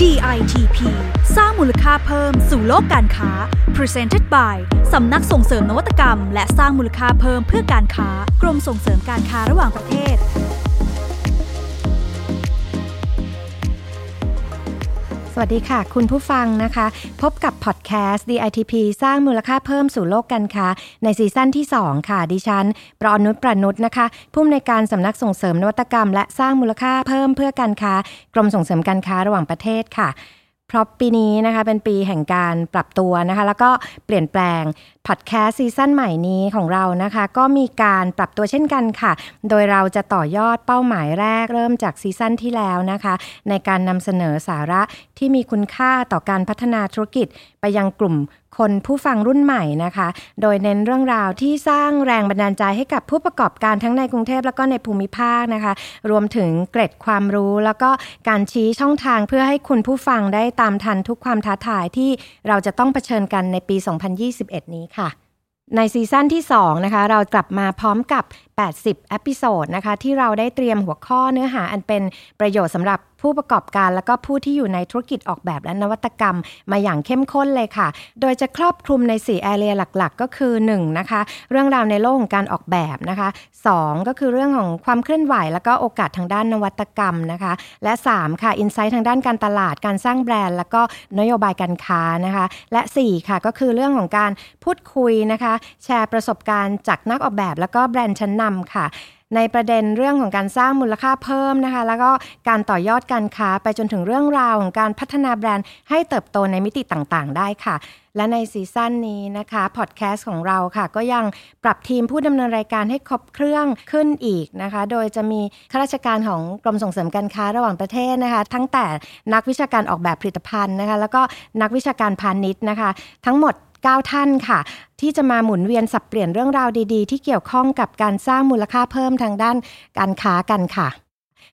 DITP สร้างมูลค่าเพิ่มสู่โลกการค้า Presented by สำนักส่งเสริมนวัตกรรม และสร้างมูลค่าเพิ่มเพื่อการค้า กรมส่งเสริมการค้าระหว่างประเทศ สวัสดีค่ะ คุณผู้ฟังนะคะ พบกับพอดแคสต์ DITP สร้างมูลค่าเพิ่มสู่โลกกันค่ะ ในซีซั่นที่ 2 ค่ะ ดิฉัน ปรอนุชประนุษนะคะ ผู้อำนวยการสำนักส่งเสริมนวัตกรรม และสร้างมูลค่าเพิ่มเพื่อการค้ากรมส่งเสริมการค้าระหว่างประเทศค่ะเพราะปีนี้นะคะเป็นปีแห่งการปรับตัวนะคะ แล้วก็เปลี่ยนแปลง พอดแคสต์ซีซั่นใหม่นี้ของเรานะคะ ก็มีการปรับตัวเช่นกันค่ะ โดยเราจะต่อยอดเป้าหมายแรกเริ่มจากซีซั่นที่แล้วนะคะ ในการนำเสนอสาระที่มีคุณค่าต่อการพัฒนาธุรกิจไปยังกลุ่มคนผู้ฟังรุ่นใหม่นะคะ โดยเน้นเรื่องราวที่สร้างแรงบันดาลใจให้กับผู้ประกอบการทั้งในกรุงเทพแล้วก็ในภูมิภาคนะคะ รวมถึงเกร็ดความรู้แล้วก็การชี้ช่องทางเพื่อให้คุณผู้ฟังได้ตามทันทุกความท้าทายที่เราจะต้องเผชิญกันในปี 2021 นี้ค่ะ ในซีซั่นที่2นะคะเรากลับมาพร้อมกับ 80 episode นะคะที่เราได้เตรียมหัวข้อเนื้อหาอันเป็นประโยชน์สำหรับผู้ประกอบการและก็ผู้ที่อยู่ในธุรกิจออกแบบและนวัตกรรม มาอย่างเข้มข้นเลยค่ะ โดยจะครอบคลุมใน4 area หลักๆ ก็คือ 1. นะคะเรื่องราวในโลกของการออกแบบนะคะ 2. ก็คือเรื่องของความเคลื่อนไหว แล้วก็โอกาสทางด้านนวัตกรรมนะคะ และ 3. ค่ะอินไซต์ทางด้านการตลาดการสร้างแบรนด์ แล้วก็นโยบายการค้านะคะ และ 4. ค่ะก็คือเรื่องของการพูดคุยนะคะ แชร์ประสบการณ์จากนักออกแบบ แล้วก็แบรนด์ชั้นนำค่ะ ในประเด็นเรื่องของการสร้างมูลค่าเพิ่มนะคะ แล้วก็การต่อยอดการค้าไปจนถึงเรื่องราวของการพัฒนาแบรนด์ให้เติบโตในมิติต่างๆ ได้ค่ะและในซีซั่นนี้นะคะพอดแคสต์ของเราค่ะ ก็ยังปรับทีมผู้ดำเนินรายการให้ครบเครื่องขึ้นอีกนะคะ โดยจะมีข้าราชการของกรมส่งเสริมการค้าระหว่างประเทศนะคะ ทั้งแต่นักวิชาการออกแบบผลิตภัณฑ์นะคะ แล้วก็นักวิชาการพาณิชย์นะคะ ทั้งหมด 9 ท่านค่ะ ที่จะมาหมุนเวียนสับเปลี่ยนเรื่องราวดีๆ ที่เกี่ยวข้องกับการสร้างมูลค่าเพิ่มทางด้านการค้ากันค่ะ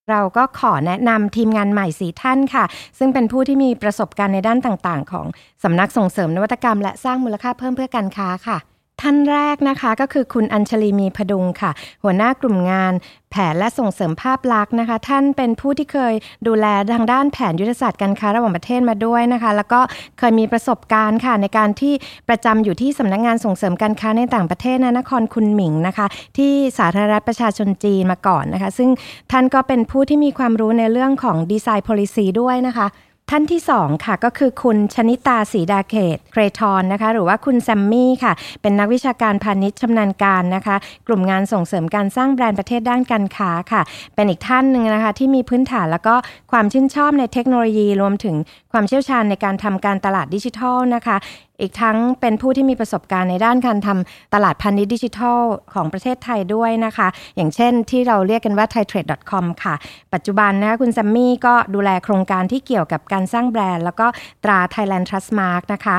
เราก็ขอแนะนำทีมงานใหม่สีท่านค่ะ ซึ่งเป็นผู้ที่มีประสบการณ์ในด้านต่างๆ ของสำนักส่งเสริมนวัตกรรม และสร้างมูลค่าเพิ่มเพื่อการค้าค่ะ ท่านแรกนะคะก็คือคุณอัญชลีมีพดุงค่ะ หัวหน้ากลุ่มงานแผนและส่งเสริมภาพลักษณ์นะคะ ท่านเป็นผู้ที่เคยดูแลทางด้านแผนยุทธศาสตร์การค้าระหว่างประเทศมาด้วยนะคะ แล้วก็เคยมีประสบการณ์ค่ะในการที่ประจำอยู่ที่สำนักงงานส่งเสริมการค้าในต่างประเทศนะนครคุณหมิงนะคะ ที่สาธารณรัฐประชาชนจีนมาก่อนนะคะ ซึ่งท่านก็เป็นผู้ที่มีความรู้ในเรื่องของดีไซน์ policy ด้วยนะคะ ท่านที่2ค่ะก็คือคุณชนิตาศรีดาเขตเครทอนนะคะหรือว่าคุณแซมมี่ค่ะ เป็นนักวิชาการพาณิชย์ชำนาญการนะคะ กลุ่มงานส่งเสริมการสร้างแบรนด์ประเทศด้านการค้าค่ะ เป็นอีกท่านหนึ่งนะคะที่มีพื้นฐานแล้วก็ความชื่นชอบในเทคโนโลยีรวมถึงความเชี่ยวชาญในการทำการตลาดดิจิทัลนะคะ อีกทั้งเป็นผู้ที่มีประสบการณ์ในด้านการทำตลาดพาณิชย์ดิจิทัลของประเทศไทยด้วยนะคะ อย่างเช่นที่เราเรียกกันว่า thaitrade.com ค่ะ ปัจจุบันนะคะคุณซัมมี่ก็ดูแลโครงการที่เกี่ยวกับการสร้างแบรนด์ แล้วก็ตรา Thailand Trust Mark นะคะ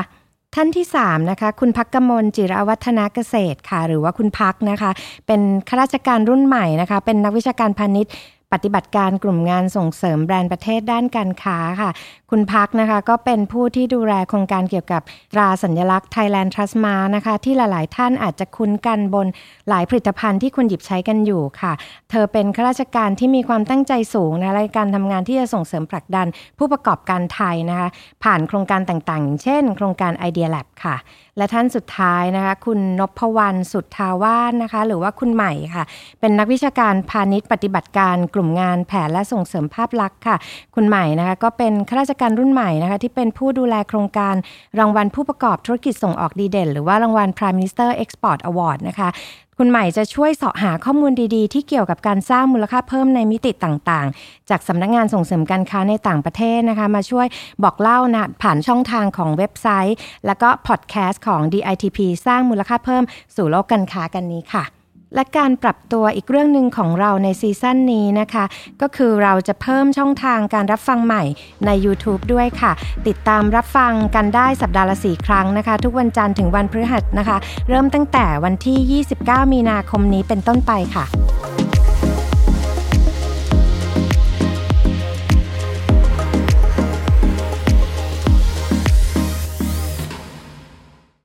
ท่านที่3นะคะคุณพักกมลจิรวัฒนาเกษตรค่ะ หรือว่าคุณพักนะคะ เป็นข้าราชการรุ่นใหม่นะคะ เป็นนักวิชาการพาณิชย์ ปฏิบัติการกลุ่มงานส่งเสริมแบรนด์ประเทศด้านการค้าค่ะ คุณพักนะคะก็เป็นผู้ที่ดูแลโครงการเกี่ยวกับตราสัญลักษณ์ Thailand Trust m a r นะคะ ที่หลาย ๆ ท่านอาจจะคุ้นกันบนหลายผลิตภัณฑ์ที่คุณหยิบใช้กันอยู่ค่ะ เธอเป็นข้าราชการที่มีความตั้งใจสูงนะในการทำงานที่จะส่งเสริมผลักดัน ผู้ประกอบการไทยนะคะ ผ่านโครงการต่างๆอย่างเช่น โครงการ Idea Lab ค่ะ และท่านสุดท้ายนะคะ คุณนพวรรณสุดทาวาสนะคะ หรือว่าคุณใหม่ค่ะ เป็นนักวิชาการพาณิชย์ปฏิบัติการกลุ่มงานแผนและส่งเสริมภาพลักษณ์ค่ะ คุณใหม่นะคะก็เป็นข้าราชการรุ่นใหม่นะคะที่เป็นผู้ดูแลโครงการรางวัลผู้ประกอบธุรกิจส่งออกดีเด่น หรือว่ารางวัล Prime Minister Export Award นะคะคุณใหม่จะช่วยเสาะหาข้อมูลดีๆ ที่เกี่ยวกับการสร้างมูลค่าเพิ่มในมิติต่างๆ จากสำนักงานส่งเสริมการค้าในต่างประเทศนะคะ มาช่วยบอกเล่านะผ่านช่องทางของเว็บไซต์ แล้วก็พอดแคสต์ของ DITP สร้างมูลค่าเพิ่มสู่โลกการค้ากันนี้ค่ะ และการปรับตัวอีกเรื่องหนึ่งของเราในซีซั่นนี้นะคะ ก็คือเราจะเพิ่มช่องทางการรับฟังใหม่ใน YouTube ด้วยค่ะ ติดตามรับฟังกันได้สัปดาห์ละสีครั้งนะคะ ทุกวันจันทร์ถึงวันพฤหัสนะคะ เริ่มตั้งแต่วันที่ 29 มีนาคมนี้เป็นต้นไปค่ะ